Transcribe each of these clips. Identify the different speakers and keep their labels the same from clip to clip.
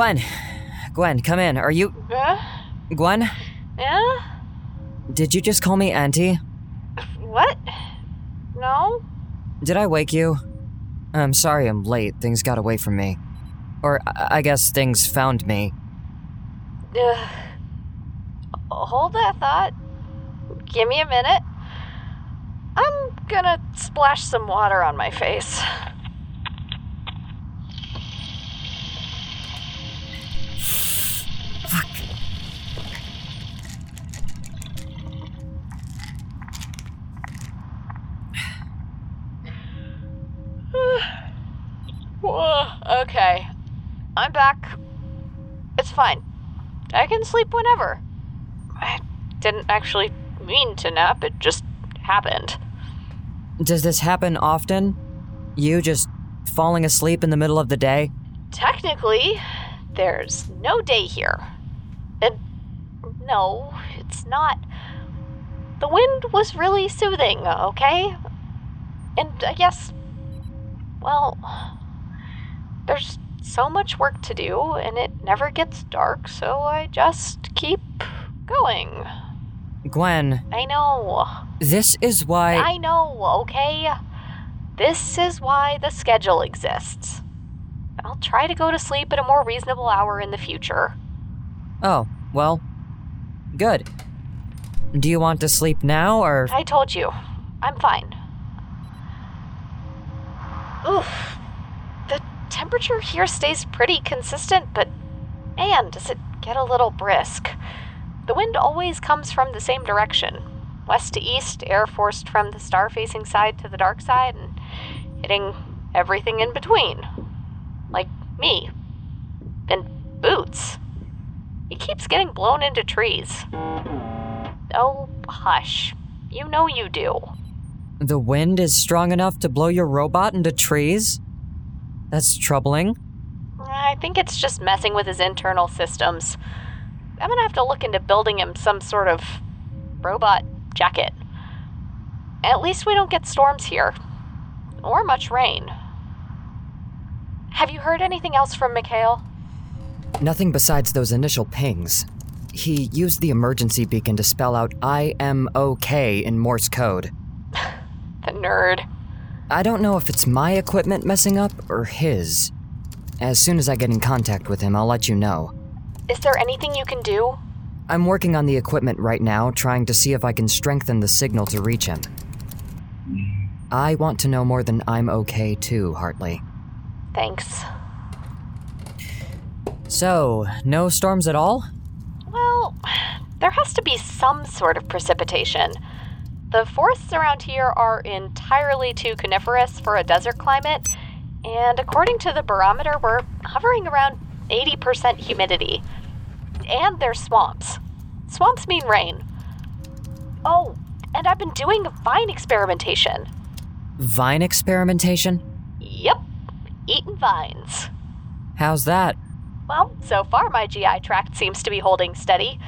Speaker 1: Gwen. Gwen, come in. Are you. Gwen?
Speaker 2: Yeah?
Speaker 1: Did you just call me Auntie?
Speaker 2: What? No?
Speaker 1: Did I wake you? I'm sorry I'm late. Things got away from me. Or I I guess things found me.
Speaker 2: Ugh. Hold that thought. Give me a minute. I'm gonna splash some water on my face.
Speaker 1: Fuck.
Speaker 2: Whoa, okay. I'm back. It's fine. I can sleep whenever. I didn't actually mean to nap, it just happened.
Speaker 1: Does this happen often? You just falling asleep in the middle of the day?
Speaker 2: Technically, there's no day here. And no, it's not. The wind was really soothing, okay? And I guess, well, there's so much work to do, and it never gets dark, so I just keep going.
Speaker 1: Gwen,
Speaker 2: I know.
Speaker 1: this is why.
Speaker 2: I know, okay? This is why the schedule exists. I'll try to go to sleep at a more reasonable hour in the future.
Speaker 1: Oh, well, good. Do you want to sleep now or.
Speaker 2: I told you, I'm fine. Oof. Temperature here stays pretty consistent, but man, does it get a little brisk. The wind always comes from the same direction west to east, air forced from the star facing side to the dark side, and hitting everything in between. Like me. And boots. He keeps getting blown into trees. Oh, hush. You know you do.
Speaker 1: The wind is strong enough to blow your robot into trees? That's troubling.
Speaker 2: I think it's just messing with his internal systems. I'm gonna have to look into building him some sort of robot jacket. At least we don't get storms here. Or much rain. Have you heard anything else from Mikhail?
Speaker 1: Nothing besides those initial pings. He used the emergency beacon to spell out I am okay in Morse code.
Speaker 2: The nerd.
Speaker 1: I don't know if it's my equipment messing up or his. As soon as I get in contact with him, I'll let you know.
Speaker 2: Is there anything you can do?
Speaker 1: I'm working on the equipment right now, trying to see if I can strengthen the signal to reach him. I want to know more than I'm okay too, Hartley.
Speaker 2: Thanks.
Speaker 1: So, no storms at all?
Speaker 2: Well, there has to be some sort of precipitation. The forests around here are entirely too coniferous for a desert climate, and according to the barometer, we're hovering around 80% humidity. And there's swamps. Swamps mean rain. Oh, and I've been doing vine experimentation.
Speaker 1: Vine experimentation?
Speaker 2: Yep, eating vines.
Speaker 1: How's that?
Speaker 2: Well, so far my GI tract seems to be holding steady.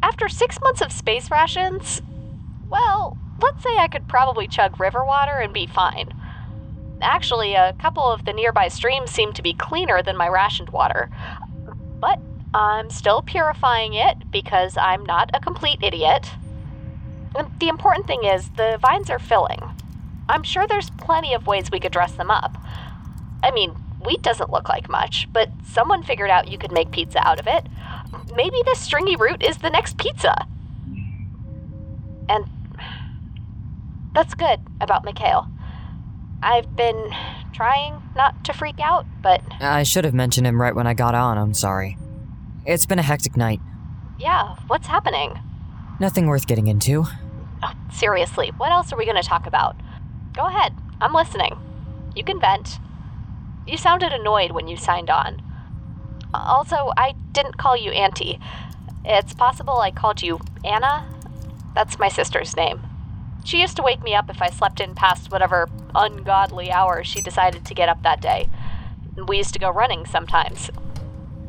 Speaker 2: After six months of space rations, well, let's say I could probably chug river water and be fine. Actually, a couple of the nearby streams seem to be cleaner than my rationed water. But I'm still purifying it because I'm not a complete idiot. The important thing is, the vines are filling. I'm sure there's plenty of ways we could dress them up. I mean, wheat doesn't look like much, but someone figured out you could make pizza out of it. Maybe this stringy root is the next pizza. And that's good about Mikhail. I've been trying not to freak out, but
Speaker 1: I should have mentioned him right when I got on, I'm sorry. It's been a hectic night.
Speaker 2: yeah, what's happening?
Speaker 1: Nothing worth getting into.
Speaker 2: Oh, seriously, what else are we going to talk about? Go ahead, I'm listening. You can vent. You sounded annoyed when you signed on. Also, I didn't call you Auntie. It's possible I called you Anna. That's my sister's name. She used to wake me up if I slept in past whatever ungodly hour she decided to get up that day. We used to go running sometimes.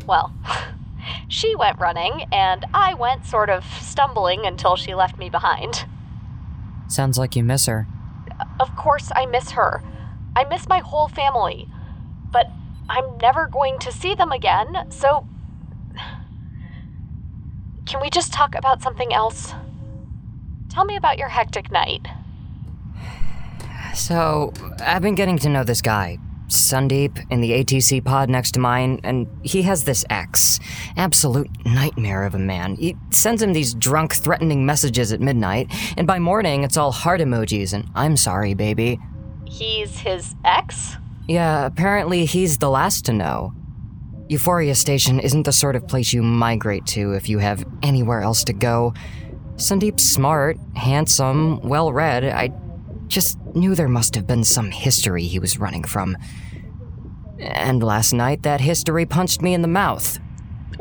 Speaker 2: Well, she went running, and I went sort of stumbling until she left me behind.
Speaker 1: Sounds like you miss her.
Speaker 2: of course I miss her. I miss my whole family. But I'm never going to see them again, so. Can we just talk about something else? Tell me about your hectic night.
Speaker 1: So, I've been getting to know this guy, Sundeep, in the ATC pod next to mine, and he has this ex. Absolute nightmare of a man. He sends him these drunk, threatening messages at midnight, and by morning it's all heart emojis and I'm sorry, baby.
Speaker 2: He's his ex?
Speaker 1: Yeah, apparently he's the last to know. Euphoria Station isn't the sort of place you migrate to if you have anywhere else to go. Sundeep's smart, handsome, well read. I just knew there must have been some history he was running from. And last night, that history punched me in the mouth.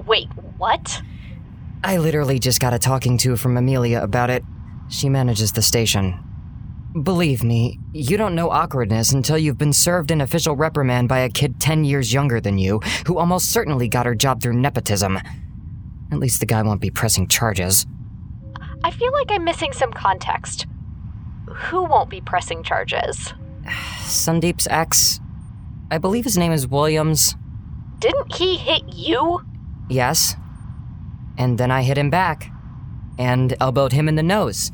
Speaker 2: Wait, what?
Speaker 1: I literally just got a talking to from Amelia about it. She manages the station. Believe me, you don't know awkwardness until you've been served an official reprimand by a kid 10 years younger than you, who almost certainly got her job through nepotism. At least the guy won't be pressing charges.
Speaker 2: I feel like I'm missing some context. Who won't be pressing charges?
Speaker 1: Sundeep's ex. I believe his name is Williams.
Speaker 2: Didn't he hit you?
Speaker 1: Yes. And then I hit him back. And elbowed him in the nose.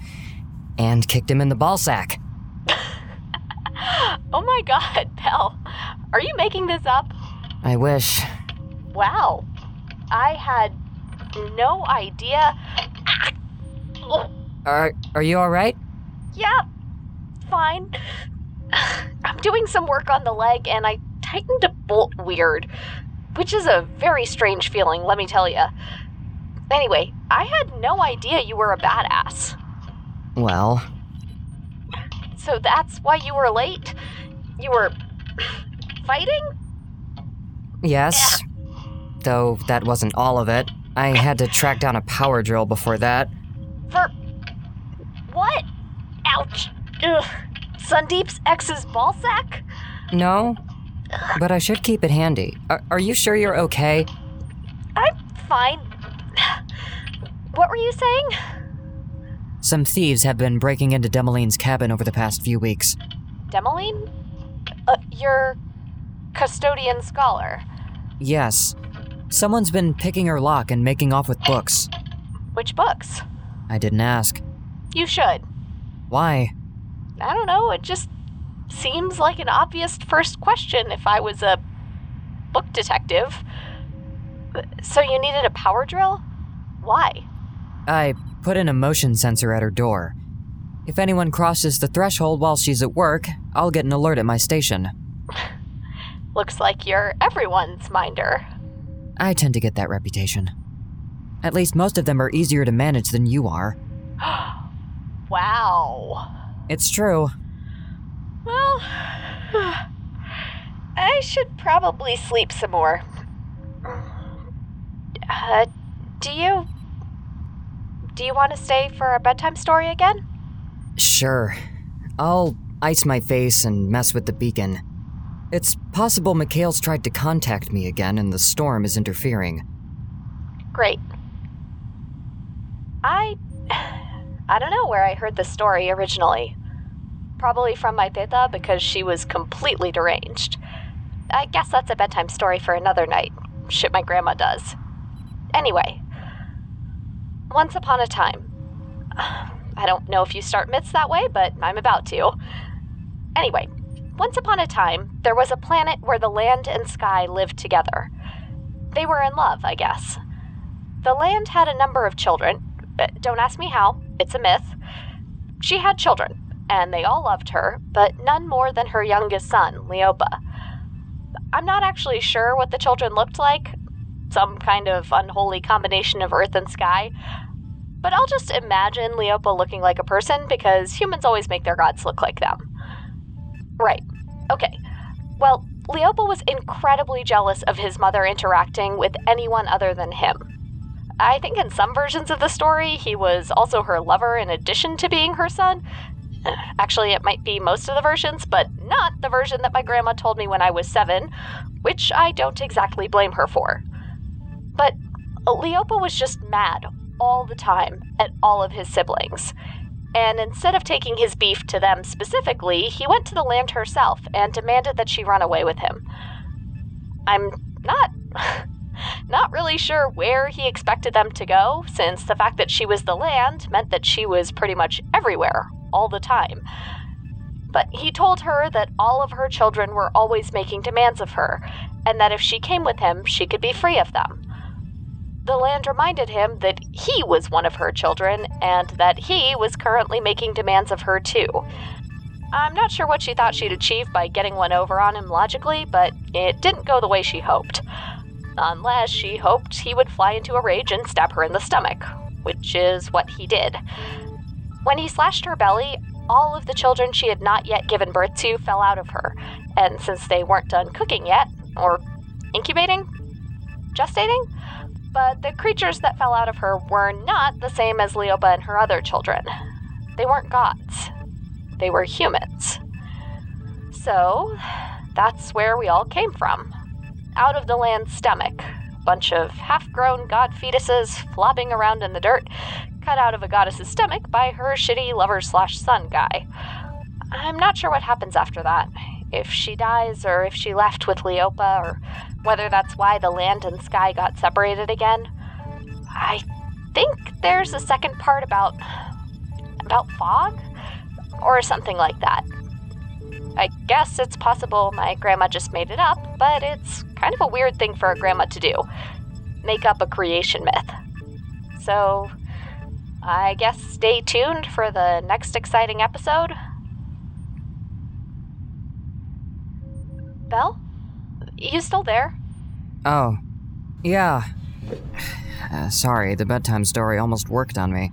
Speaker 1: And kicked him in the ball sack.
Speaker 2: oh my god, Belle. Are you making this up?
Speaker 1: I wish.
Speaker 2: Wow. I had no idea.
Speaker 1: Are, are you alright?
Speaker 2: Yeah, fine. I'm doing some work on the leg and I tightened a bolt weird, which is a very strange feeling, let me tell you. Anyway, I had no idea you were a badass.
Speaker 1: Well,
Speaker 2: So that's why you were late? You were fighting?
Speaker 1: yes. Though that wasn't all of it. I had to track down a power drill before that.
Speaker 2: For what? Ouch. Ugh. Sundeep's ex's ball sack?
Speaker 1: No, but I should keep it handy. Are, are you sure you're okay?
Speaker 2: I'm fine. What were you saying?
Speaker 1: Some thieves have been breaking into Demoline's cabin over the past few weeks.
Speaker 2: Demoline? Uh, your custodian scholar.
Speaker 1: Yes. Someone's been picking her lock and making off with books.
Speaker 2: Which books?
Speaker 1: I didn't ask.
Speaker 2: You should.
Speaker 1: Why?
Speaker 2: I don't know, it just seems like an obvious first question if I was a book detective. So you needed a power drill? Why?
Speaker 1: I put in a motion sensor at her door. If anyone crosses the threshold while she's at work, I'll get an alert at my station.
Speaker 2: Looks like you're everyone's minder.
Speaker 1: I tend to get that reputation. At least most of them are easier to manage than you are.
Speaker 2: Wow.
Speaker 1: It's true.
Speaker 2: Well, I should probably sleep some more. Uh, do you. Do you want to stay for a bedtime story again?
Speaker 1: Sure. I'll ice my face and mess with the beacon. It's possible Mikhail's tried to contact me again and the storm is interfering.
Speaker 2: Great. I. I don't know where I heard the story originally. Probably from my teta because she was completely deranged. I guess that's a bedtime story for another night. Shit my grandma does. Anyway, once upon a time. I don't know if you start myths that way, but I'm about to. Anyway, once upon a time, there was a planet where the land and sky lived together. They were in love, I guess. The land had a number of children. Don't ask me how, it's a myth. She had children, and they all loved her, but none more than her youngest son, Leopa. I'm not actually sure what the children looked like, some kind of unholy combination of earth and sky, but I'll just imagine Leopa looking like a person because humans always make their gods look like them. Right. Okay. Well, Leopa was incredibly jealous of his mother interacting with anyone other than him. I think in some versions of the story, he was also her lover in addition to being her son. Actually, it might be most of the versions, but not the version that my grandma told me when I was seven, which I don't exactly blame her for. But Leopa was just mad all the time at all of his siblings. And instead of taking his beef to them specifically, he went to the land herself and demanded that she run away with him. I'm not. Not really sure where he expected them to go, since the fact that she was the land meant that she was pretty much everywhere, all the time. But he told her that all of her children were always making demands of her, and that if she came with him, she could be free of them. The land reminded him that he was one of her children, and that he was currently making demands of her too. I'm not sure what she thought she'd achieve by getting one over on him logically, but it didn't go the way she hoped. Unless she hoped he would fly into a rage and stab her in the stomach, which is what he did. When he slashed her belly, all of the children she had not yet given birth to fell out of her, and since they weren't done cooking yet, or incubating? Gestating? But the creatures that fell out of her were not the same as Leopa and her other children. They weren't gods, they were humans. So, that's where we all came from out of the land's stomach. Bunch of half grown god fetuses flopping around in the dirt, cut out of a goddess's stomach by her shitty lover slash son guy. I'm not sure what happens after that. If she dies, or if she left with Leopa, or whether that's why the land and sky got separated again. I think there's a second part about. about fog? Or something like that. I guess it's possible my grandma just made it up, but it's kind of a weird thing for a grandma to do make up a creation myth. So, I guess stay tuned for the next exciting episode. Belle? You still there?
Speaker 1: Oh, yeah. Uh, sorry, the bedtime story almost worked on me.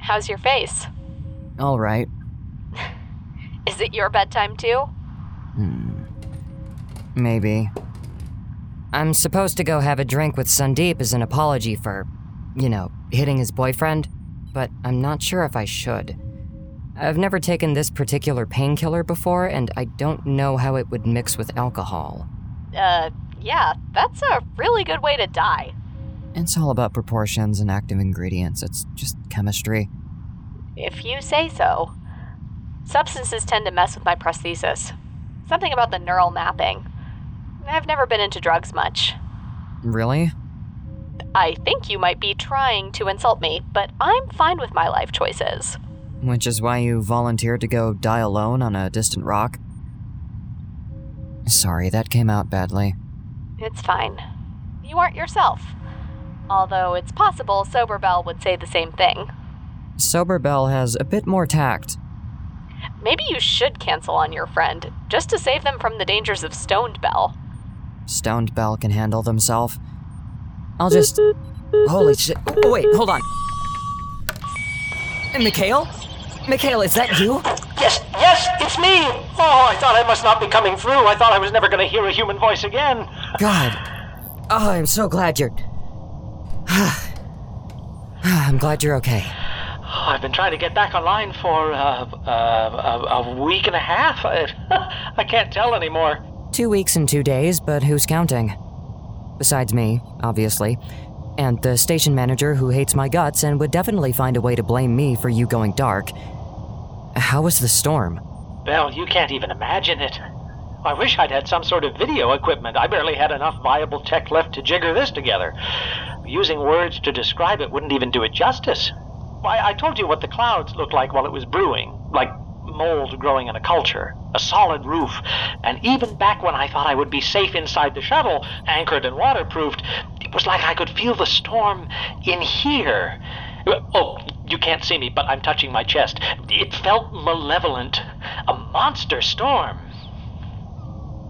Speaker 2: How's your face?
Speaker 1: All right.
Speaker 2: Is it your bedtime too?
Speaker 1: Hmm. Maybe. I'm supposed to go have a drink with Sundeep as an apology for, you know, hitting his boyfriend, but I'm not sure if I should. I've never taken this particular painkiller before, and I don't know how it would mix with alcohol.
Speaker 2: Uh, yeah, that's a really good way to die.
Speaker 1: It's all about proportions and active ingredients. It's just chemistry.
Speaker 2: If you say so. Substances tend to mess with my prosthesis. Something about the neural mapping. I've never been into drugs much.
Speaker 1: Really?
Speaker 2: I think you might be trying to insult me, but I'm fine with my life choices.
Speaker 1: Which is why you volunteered to go die alone on a distant rock? Sorry, that came out badly.
Speaker 2: It's fine. You aren't yourself. Although it's possible Sober Bell would say the same thing.
Speaker 1: Sober Bell has a bit more tact.
Speaker 2: Maybe you should cancel on your friend, just to save them from the dangers of Stoned Bell.
Speaker 1: Stoned Bell can handle themselves. I'll just. Holy shit. Oh, wait, hold on. Mikhail? Mikhail, is that you?
Speaker 3: Yes, yes, it's me! Oh, I thought I must not be coming through. I thought I was never going to hear a human voice again.
Speaker 1: God. Oh, I'm so glad you're. I'm glad you're okay.
Speaker 3: Oh, I've been trying to get back online for uh, uh, a, a week and a half. I, I can't tell anymore.
Speaker 1: Two weeks and two days, but who's counting? Besides me, obviously. And the station manager who hates my guts and would definitely find a way to blame me for you going dark. How was the storm?
Speaker 3: Well, you can't even imagine it. I wish I'd had some sort of video equipment. I barely had enough viable tech left to jigger this together. Using words to describe it wouldn't even do it justice. Why, I told you what the clouds looked like while it was brewing, like mold growing in a culture, a solid roof, and even back when I thought I would be safe inside the shuttle, anchored and waterproofed, it was like I could feel the storm in here. Oh, you can't see me, but I'm touching my chest. It felt malevolent. A monster storm.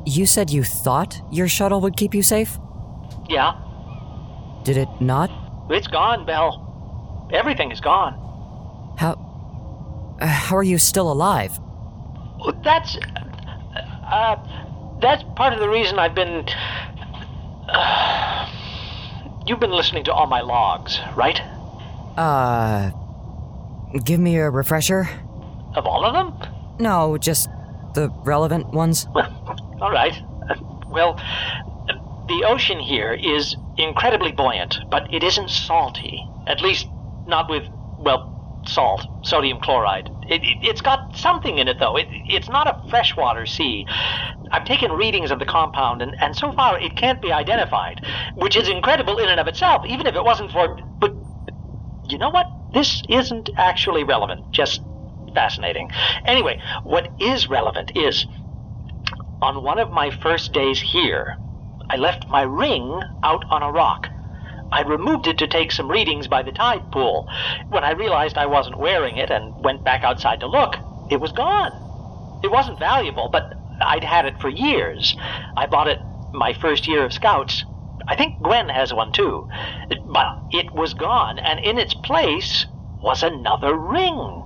Speaker 1: You said you thought your shuttle would keep you safe?
Speaker 3: Yeah.
Speaker 1: Did it not?
Speaker 3: It's gone, Belle. Everything is gone.
Speaker 1: How. Uh, how are you still alive?
Speaker 3: That's. Uh, that's part of the reason I've been. Uh, you've been listening to all my logs, right?
Speaker 1: Uh. Give me a refresher?
Speaker 3: Of all of them?
Speaker 1: No, just the relevant ones.
Speaker 3: Well, all right. Uh, well, the ocean here is incredibly buoyant, but it isn't salty. At least, not with, well, salt, sodium chloride. It, has it, got something in it, though. It, it's not a freshwater sea. I've taken readings of the compound, and, and so far it can't be identified, which is incredible in and of itself, even if it wasn't for. But you know what? This isn't actually relevant, just fascinating. Anyway, what is relevant is on one of my first days here, I left my ring out on a rock. I removed it to take some readings by the tide pool. When I realized I wasn't wearing it and went back outside to look, it was gone. It wasn't valuable, but I'd had it for years. I bought it my first year of scouts. I think Gwen has one too. But it was gone, and in its place was another ring.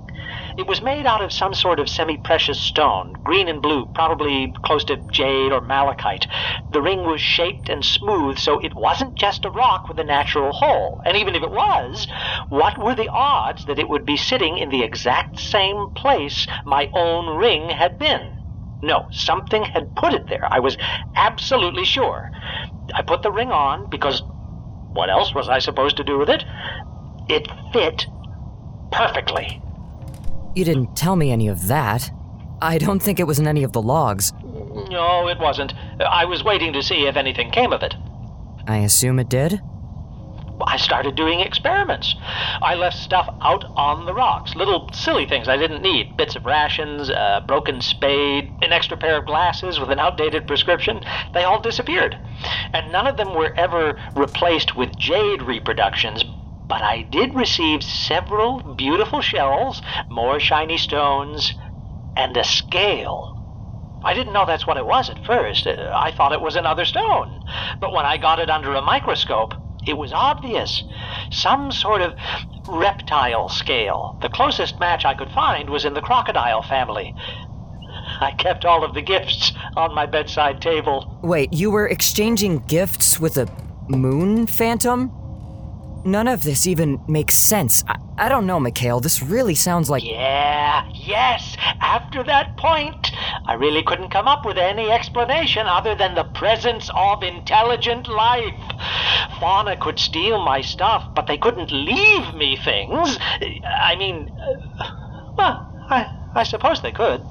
Speaker 3: It was made out of some sort of semi precious stone, green and blue, probably close to jade or malachite. The ring was shaped and smooth, so it wasn't just a rock with a natural hole. And even if it was, what were the odds that it would be sitting in the exact same place my own ring had been? No, something had put it there. I was absolutely sure. I put the ring on because what else was I supposed to do with it? It fit perfectly.
Speaker 1: You didn't tell me any of that. I don't think it was in any of the logs.
Speaker 3: No, it wasn't. I was waiting to see if anything came of it.
Speaker 1: I assume it did?
Speaker 3: I started doing experiments. I left stuff out on the rocks, little silly things I didn't need bits of rations, a broken spade, an extra pair of glasses with an outdated prescription. They all disappeared. And none of them were ever replaced with jade reproductions, but I did receive several beautiful shells, more shiny stones, and a scale. I didn't know that's what it was at first. Uh, I thought it was another stone. But when I got it under a microscope, it was obvious. Some sort of reptile scale. The closest match I could find was in the crocodile family. I kept all of the gifts on my bedside table.
Speaker 1: Wait, you were exchanging gifts with a moon phantom? None of this even makes sense. I, I don't know, Mikhail. This really sounds like.
Speaker 3: Yeah, yes. After that point, I really couldn't come up with any explanation other than the presence of intelligent life. Fauna could steal my stuff, but they couldn't leave me things. I mean, well, I, I suppose they could.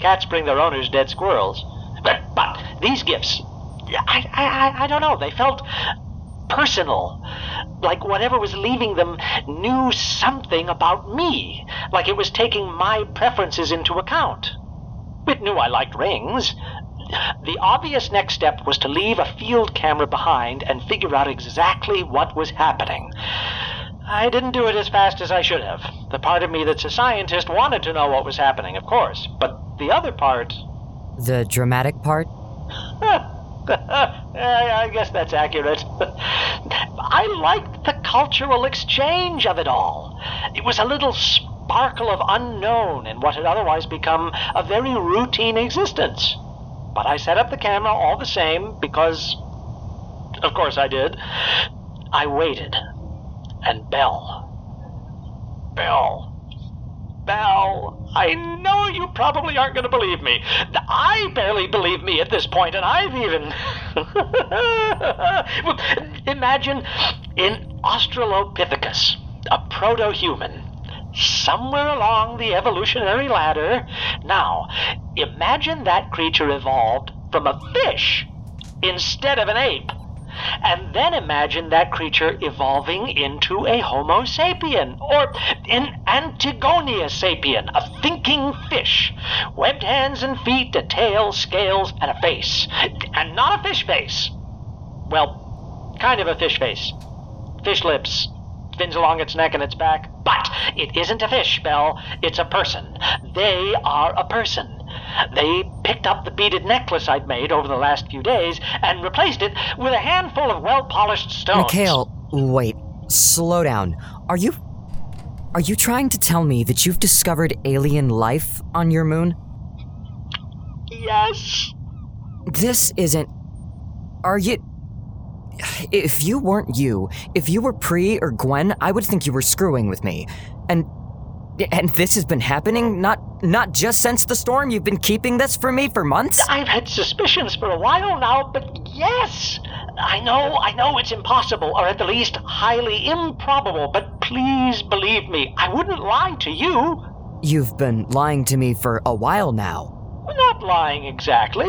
Speaker 3: Cats bring their owners dead squirrels. But, but these gifts, I, I, I don't know. They felt personal. Like whatever was leaving them knew something about me. Like it was taking my preferences into account. It knew I liked rings. The obvious next step was to leave a field camera behind and figure out exactly what was happening. I didn't do it as fast as I should have. The part of me that's a scientist wanted to know what was happening, of course. But the other part.
Speaker 1: The dramatic part?
Speaker 3: Eh, I guess that's accurate. I liked the cultural exchange of it all. It was a little sparkle of unknown in what had otherwise become a very routine existence. But I set up the camera all the same because, of course, I did. I waited. And Bell. Belle. Belle, I know you probably aren't going to believe me. I barely believe me at this point, and I've even. Imagine in Australopithecus, a proto human, somewhere along the evolutionary ladder. Now, imagine that creature evolved from a fish instead of an ape. And then imagine that creature evolving into a Homo sapien, or an Antigonia sapien, a thinking fish. Webbed hands and feet, a tail, scales, and a face. And not a fish face. Well, kind of a fish face. Fish lips, fins along its neck and its back. But it isn't a fish, Bell. It's a person. They are a person. They picked up the beaded necklace I'd made over the last few days and replaced it with a handful of well polished stones.
Speaker 1: Mikhail, wait. Slow down. Are you. Are you trying to tell me that you've discovered alien life on your moon?
Speaker 3: Yes.
Speaker 1: This isn't. Are you. If you weren't you, if you were Pre or Gwen, I would think you were screwing with me. And And this has been happening not not just since the storm. You've been keeping this from me for months?
Speaker 3: I've had suspicions for a while now, but yes. I know, I know it's impossible, or at the least highly improbable, but please believe me, I wouldn't lie to you.
Speaker 1: You've been lying to me for a while now.
Speaker 3: We're not lying exactly.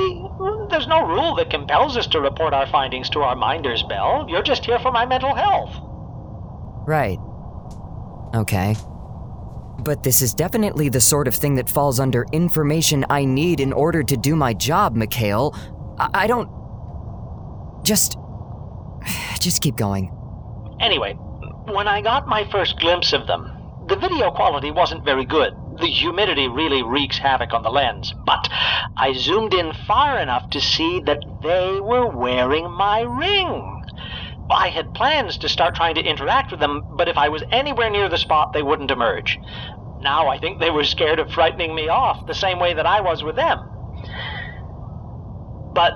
Speaker 3: There's no rule that compels us to report our findings to our minder's bell. You're just here for my mental health.
Speaker 1: Right. Okay. But this is definitely the sort of thing that falls under information I need in order to do my job, Mikhail. I, I don't. Just. Just keep going.
Speaker 3: Anyway, when I got my first glimpse of them, the video quality wasn't very good. The humidity really wreaks havoc on the lens, but I zoomed in far enough to see that they were wearing my ring. I had plans to start trying to interact with them, but if I was anywhere near the spot, they wouldn't emerge. Now I think they were scared of frightening me off, the same way that I was with them. But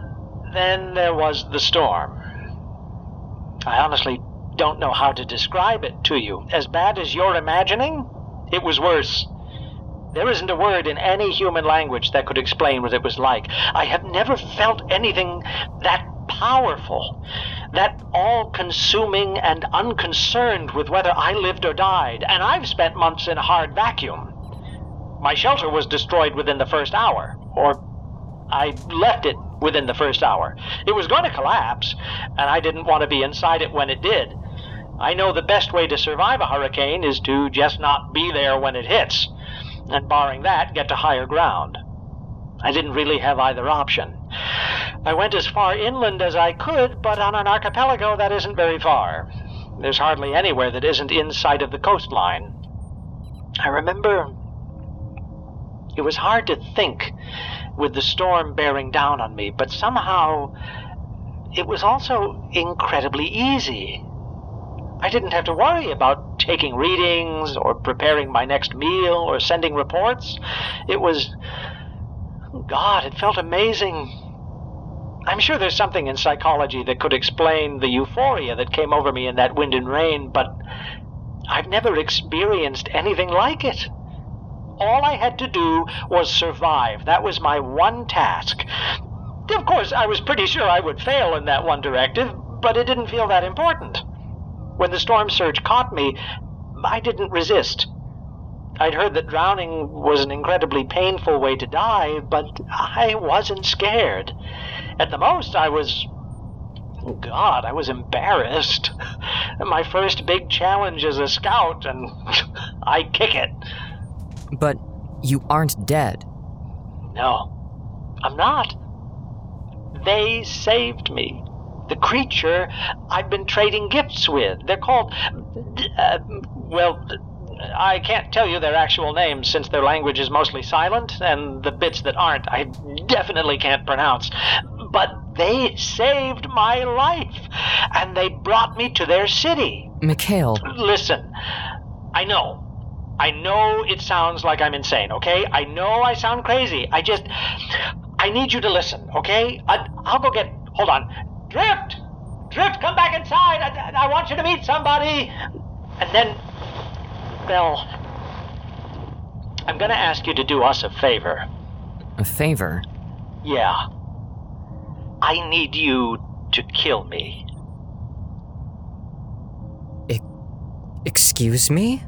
Speaker 3: then there was the storm. I honestly don't know how to describe it to you. As bad as you're imagining, it was worse. There isn't a word in any human language that could explain what it was like. I have never felt anything that powerful, that all consuming and unconcerned with whether I lived or died, and I've spent months in a hard vacuum. My shelter was destroyed within the first hour, or I left it within the first hour. It was going to collapse, and I didn't want to be inside it when it did. I know the best way to survive a hurricane is to just not be there when it hits, and barring that, get to higher ground. I didn't really have either option. I went as far inland as I could, but on an archipelago that isn't very far. There's hardly anywhere that isn't in sight of the coastline. I remember it was hard to think with the storm bearing down on me, but somehow it was also incredibly easy. I didn't have to worry about taking readings or preparing my next meal or sending reports. It was. God, it felt amazing. I'm sure there's something in psychology that could explain the euphoria that came over me in that wind and rain, but I've never experienced anything like it. All I had to do was survive. That was my one task. Of course, I was pretty sure I would fail in that one directive, but it didn't feel that important. When the storm surge caught me, I didn't resist. I'd heard that drowning was an incredibly painful way to die, but I wasn't scared. At the most, I was. God, I was embarrassed. My first big challenge as a scout, and I kick it.
Speaker 1: But you aren't dead.
Speaker 3: No, I'm not. They saved me. The creature I've been trading gifts with. They're called. Uh, well, I can't tell you their actual names since their language is mostly silent, and the bits that aren't I definitely can't pronounce. But they saved my life, and they brought me to their city.
Speaker 1: Mikhail.
Speaker 3: Listen, I know. I know it sounds like I'm insane, okay? I know I sound crazy. I just. I need you to listen, okay? I, will go get. Hold on. Drift! Drift, come back inside! I, I want you to meet somebody! And then. Well. I'm gonna ask you to do us a favor.
Speaker 1: A favor?
Speaker 3: Yeah. I need you to kill me.
Speaker 1: Excuse me?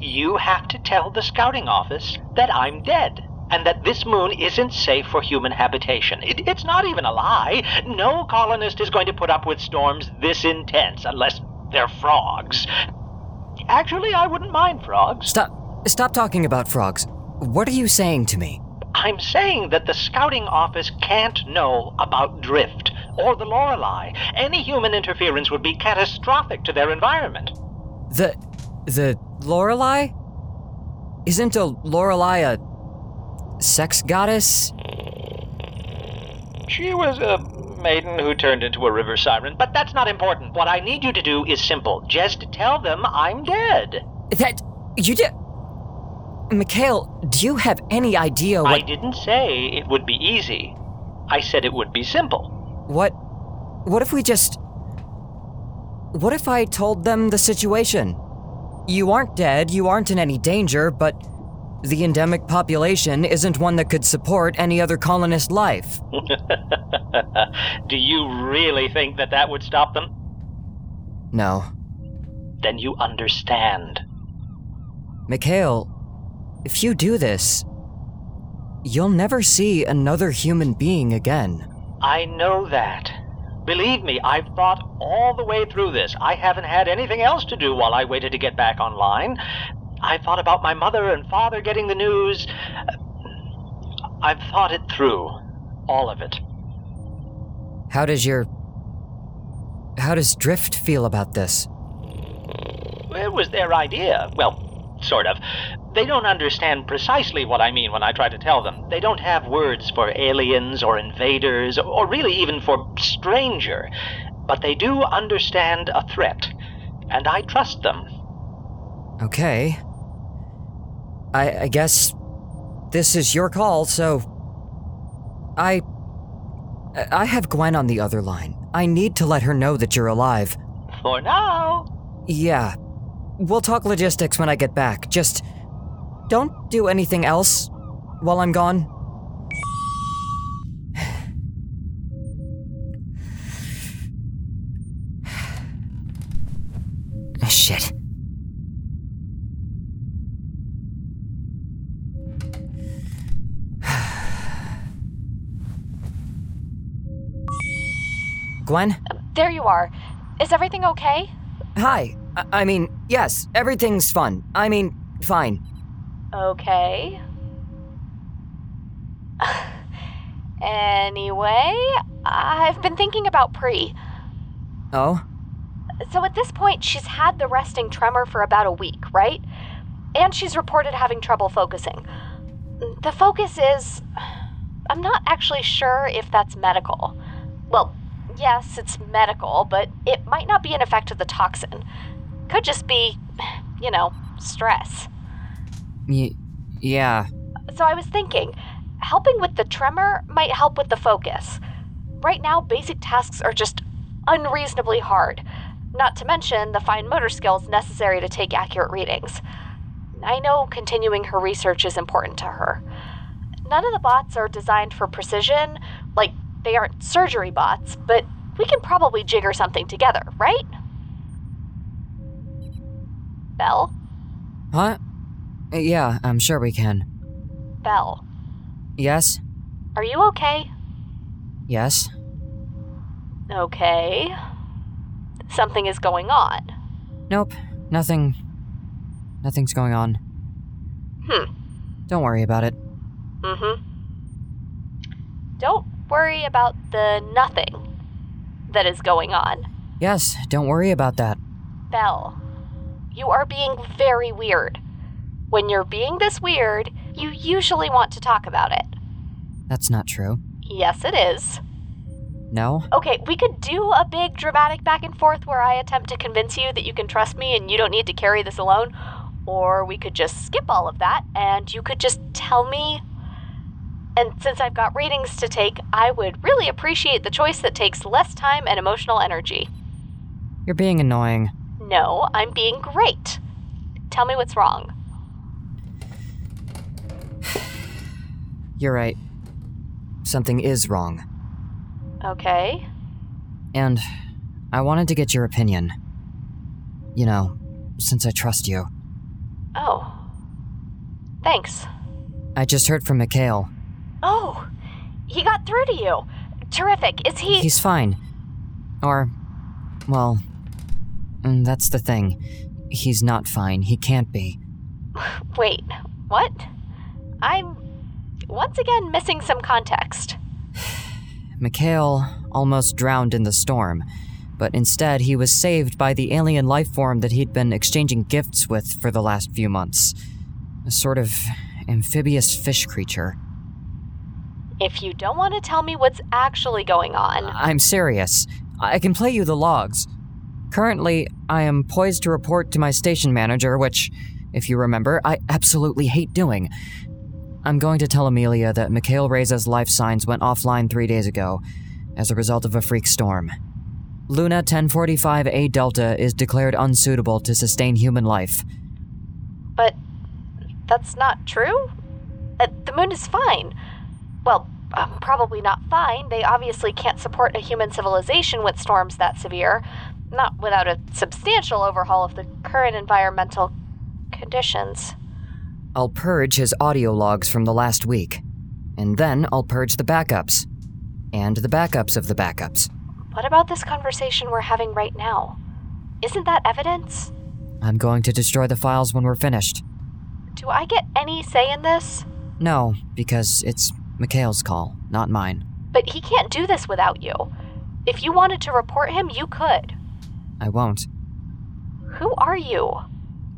Speaker 3: You have to tell the scouting office that I'm dead and that this moon isn't safe for human habitation. It, it's not even a lie. No colonist is going to put up with storms this intense unless they're frogs. Actually, I wouldn't mind frogs.
Speaker 1: Stop. Stop talking about frogs. What are you saying to me?
Speaker 3: I'm saying that the scouting office can't know about drift or the Lorelei. Any human interference would be catastrophic to their environment.
Speaker 1: The the Lorelei? Isn't a Lorelei a sex goddess?
Speaker 3: She was a maiden who turned into a river siren, but that's not important. What I need you to do is simple. Just tell them I'm dead.
Speaker 1: That you did. Mikhail, do you have any idea what?
Speaker 3: I didn't say it would be easy. I said it would be simple.
Speaker 1: What? What if we just? What if I told them the situation? You aren't dead, you aren't in any danger, but the endemic population isn't one that could support any other colonist life.
Speaker 3: Do you really think that that would stop them?
Speaker 1: No.
Speaker 3: Then you understand.
Speaker 1: Mikhail, if you do this, you'll never see another human being again.
Speaker 3: I know that. Believe me, I've thought all the way through this. I haven't had anything else to do while I waited to get back online. I thought about my mother and father getting the news. I've thought it through. All of it.
Speaker 1: How does your. How does Drift feel about this?
Speaker 3: It was their idea. Well, sort of. They don't understand precisely what I mean when I try to tell them. They don't have words for aliens or invaders, or really even for stranger. But they do understand a threat, and I trust them.
Speaker 1: Okay. I, I guess this is your call, so. I. I have Gwen on the other line. I need to let her know that you're alive.
Speaker 3: For now.
Speaker 1: Yeah. We'll talk logistics when I get back. Just don't do anything else while I'm gone. Gwen?
Speaker 2: There you are. Is everything okay?
Speaker 1: Hi. I, I mean, yes, everything's fun. I mean, fine.
Speaker 2: Okay. anyway, I've been thinking about Pre.
Speaker 1: Oh?
Speaker 2: So at this point, she's had the resting tremor for about a week, right? And she's reported having trouble focusing. The focus is. I'm not actually sure if that's medical. Well, yes, it's medical, but it might not be an effect of the toxin. Could just be, you know, stress.
Speaker 1: Y- yeah.
Speaker 2: So I was thinking, helping with the tremor might help with the focus. Right now, basic tasks are just unreasonably hard, not to mention the fine motor skills necessary to take accurate readings. I know continuing her research is important to her. None of the bots are designed for precision, they aren't surgery bots, but we can probably jigger something together, right? Bell?
Speaker 1: Huh? Yeah, I'm sure we can.
Speaker 2: Bell.
Speaker 1: Yes?
Speaker 2: are you okay?
Speaker 1: Yes?
Speaker 2: Okay. Something is going on.
Speaker 1: Nope. Nothing. Nothing's going on.
Speaker 2: Hmm.
Speaker 1: Don't worry about it.
Speaker 2: Mm hmm. Don't worry about the nothing that is going on.
Speaker 1: Yes, don't worry about that.
Speaker 2: Belle, you are being very weird. When you're being this weird, you usually want to talk about it.
Speaker 1: That's not true.
Speaker 2: Yes, it is.
Speaker 1: No?
Speaker 2: Okay, we could do a big dramatic back and forth where I attempt to convince you that you can trust me and you don't need to carry this alone. Or we could just skip all of that and you could just tell me. And since I've got readings to take, I would really appreciate the choice that takes less time and emotional energy.
Speaker 1: You're being annoying.
Speaker 2: No, I'm being great. Tell me what's wrong.
Speaker 1: You're right. Something is wrong.
Speaker 2: Okay.
Speaker 1: And I wanted to get your opinion. You know, since I trust you.
Speaker 2: Oh. Thanks.
Speaker 1: I just heard from Mikhail.
Speaker 2: Oh, he got through to you. Terrific. Is he.
Speaker 1: He's fine. Or, well, mm, that's the thing. He's not fine. He can't be.
Speaker 2: Wait, what? I'm once again missing some context.
Speaker 1: Mikhail almost drowned in the storm, but instead he was saved by the alien life form that he'd been exchanging gifts with for the last few months. A sort of amphibious fish creature.
Speaker 2: If you don't want to tell me what's actually going on,
Speaker 1: I'm serious. I can play you the logs. Currently, I am poised to report to my station manager, which, if you remember, I absolutely hate doing. I'm going to tell Amelia that Mikhail Reza's life signs went offline three days ago as a result of a freak storm. Luna 1045A Delta is declared unsuitable to sustain human life.
Speaker 2: But that's not true? Uh, the moon is fine. Well, um, probably not fine. They obviously can't support a human civilization with storms that severe, not without a substantial overhaul of the current environmental conditions.
Speaker 1: I'll purge his audio logs from the last week, and then I'll purge the backups. And the backups of the backups.
Speaker 2: What about this conversation we're having right now? Isn't that evidence?
Speaker 1: I'm going to destroy the files when we're finished.
Speaker 2: Do I get any say in this?
Speaker 1: No, because it's Mikhail's call, not mine.
Speaker 2: But he can't do this without you. If you wanted to report him, you could.
Speaker 1: I won't.
Speaker 2: Who are you?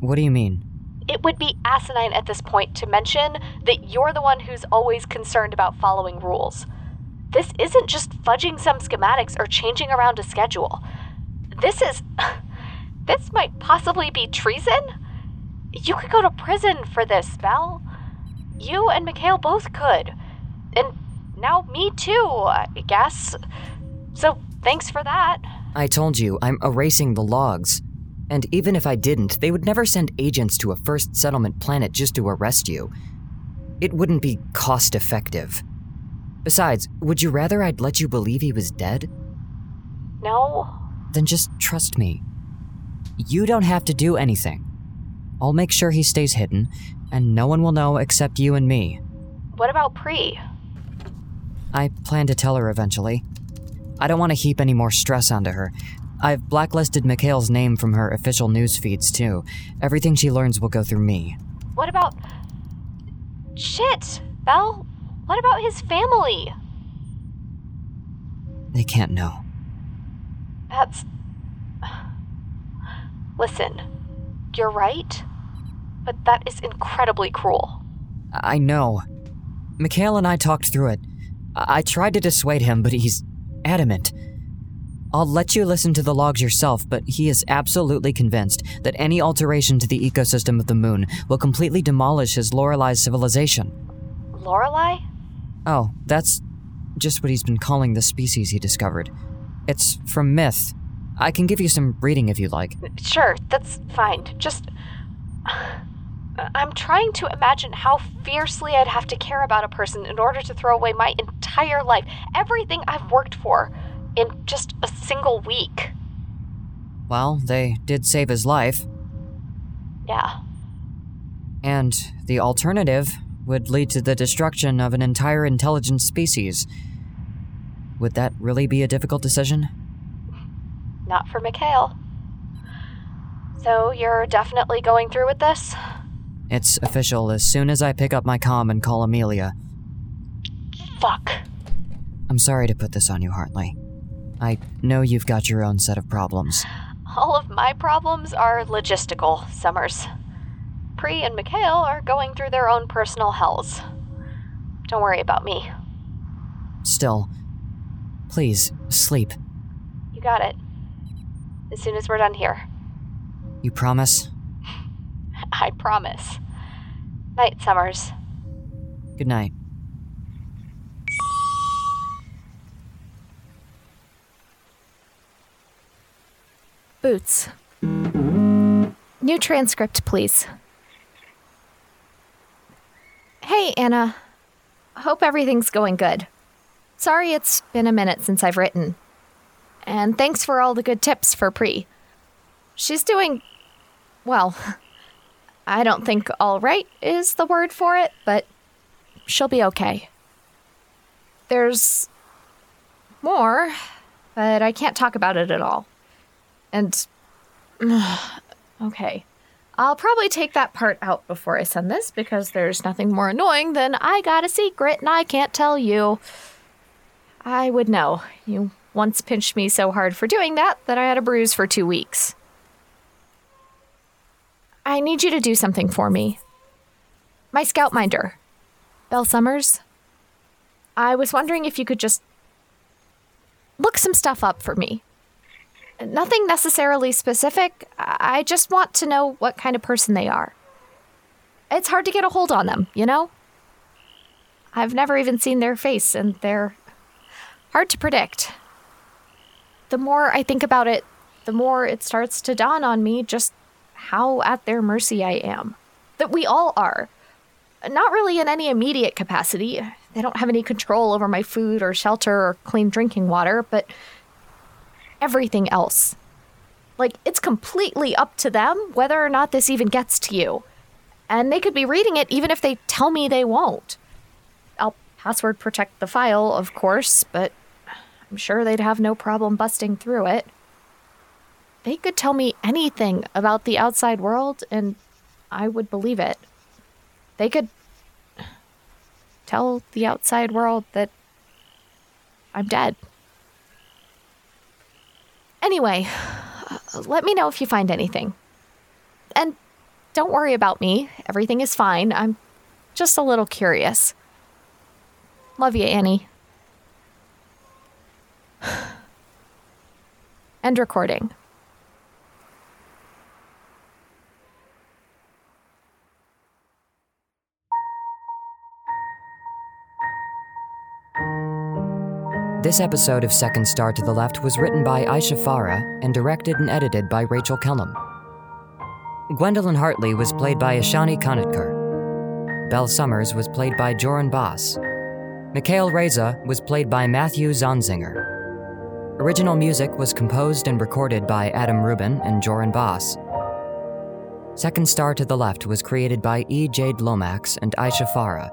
Speaker 1: What do you mean?
Speaker 2: It would be asinine at this point to mention that you're the one who's always concerned about following rules. This isn't just fudging some schematics or changing around a schedule. This is. This might possibly be treason? You could go to prison for this, Belle. You and Mikhail both could. And now me too, I guess. So thanks for that.
Speaker 1: I told you, I'm erasing the logs. And even if I didn't, they would never send agents to a first settlement planet just to arrest you. It wouldn't be cost effective. Besides, would you rather I'd let you believe he was dead?
Speaker 2: No.
Speaker 1: Then just trust me. You don't have to do anything. I'll make sure he stays hidden, and no one will know except you and me.
Speaker 2: What about Pri?
Speaker 1: I plan to tell her eventually. I don't want to heap any more stress onto her. I've blacklisted Mikhail's name from her official news feeds, too. Everything she learns will go through me.
Speaker 2: What about. Shit, Belle? What about his family?
Speaker 1: They can't know.
Speaker 2: That's. Listen, you're right, but that is incredibly cruel.
Speaker 1: I know. Mikhail and I talked through it. I, tried to dissuade him, but he's adamant. I'll let you listen to the logs yourself, but he is absolutely convinced that any alteration to the ecosystem of the moon will completely demolish his Lorelei civilization.
Speaker 2: Lorelei?
Speaker 1: Oh, that's just what he's been calling the species he discovered. It's from myth. I can give you some reading if you like.
Speaker 2: Sure, that's fine. Just. I'm trying to imagine how fiercely I'd have to care about a person in order to throw away my entire life, everything I've worked for, in just a single week.
Speaker 1: Well, they did save his life,
Speaker 2: Yeah.
Speaker 1: and the alternative would lead to the destruction of an entire intelligent species. Would that really be a difficult decision?
Speaker 2: Not for Mikhail. So you're definitely going through with this?
Speaker 1: It's official as soon as I pick up my comm and call Amelia.
Speaker 2: Fuck.
Speaker 1: I'm sorry to put this on you, Hartley. I know you've got your own set of problems.
Speaker 2: All of my problems are logistical, Summers. Pri and Mikhail are going through their own personal hells. Don't worry about me.
Speaker 1: Still, please, sleep.
Speaker 2: You got it. As soon as we're done here.
Speaker 1: You promise?
Speaker 2: I promise. Night, Summers.
Speaker 1: Good night.
Speaker 4: Boots. New transcript, please. Hey, Anna. Hope everything's going good. Sorry it's been a minute since I've written. And thanks for all the good tips for Pri. She's doing. well, I don't think all right is the word for it, but she'll be okay. There's more, but I can't talk about it at all. And. okay. I'll probably take that part out before I send this because there's nothing more annoying than I got a secret and I can't tell you. I would know. You once pinched me so hard for doing that that I had a bruise for two weeks. I need you to do something for me. My scout minder, Belle Summers. I was wondering if you could just look some stuff up for me. Nothing necessarily specific. I just want to know what kind of person they are. It's hard to get a hold on them, you know? I've never even seen their face, and they're hard to predict.
Speaker 2: the more I think about it, the more it starts to dawn on me just how at their mercy I am. That we all are. Not really in any immediate capacity. They don't have any control over my food or shelter or clean drinking water, but everything else. Like, it's completely up to them whether or not this even gets to you. And they could be reading it even if they tell me they won't. I'll password protect the file, of course, but I'm sure they'd have no problem busting through it. They could tell me anything about the outside world, and I would believe it. They could tell the outside world that I'm dead. Anyway, let me know if you find anything. And don't worry about me. Everything is fine. I'm just a little curious. Love you, Annie. End recording.
Speaker 1: This episode of Second Star to the Left was written by Aisha Farah and directed and edited by Rachel Kellum. Gwendolyn Hartley was played by Ashani Kanatkar. Belle Summers was played by Joran Boss. Mikhail Reza was played by Matthew Zonzinger. Original music was composed and recorded by Adam Rubin and Joran Boss. Second Star to the Left was created by E. Jade Lomax and Aisha Farah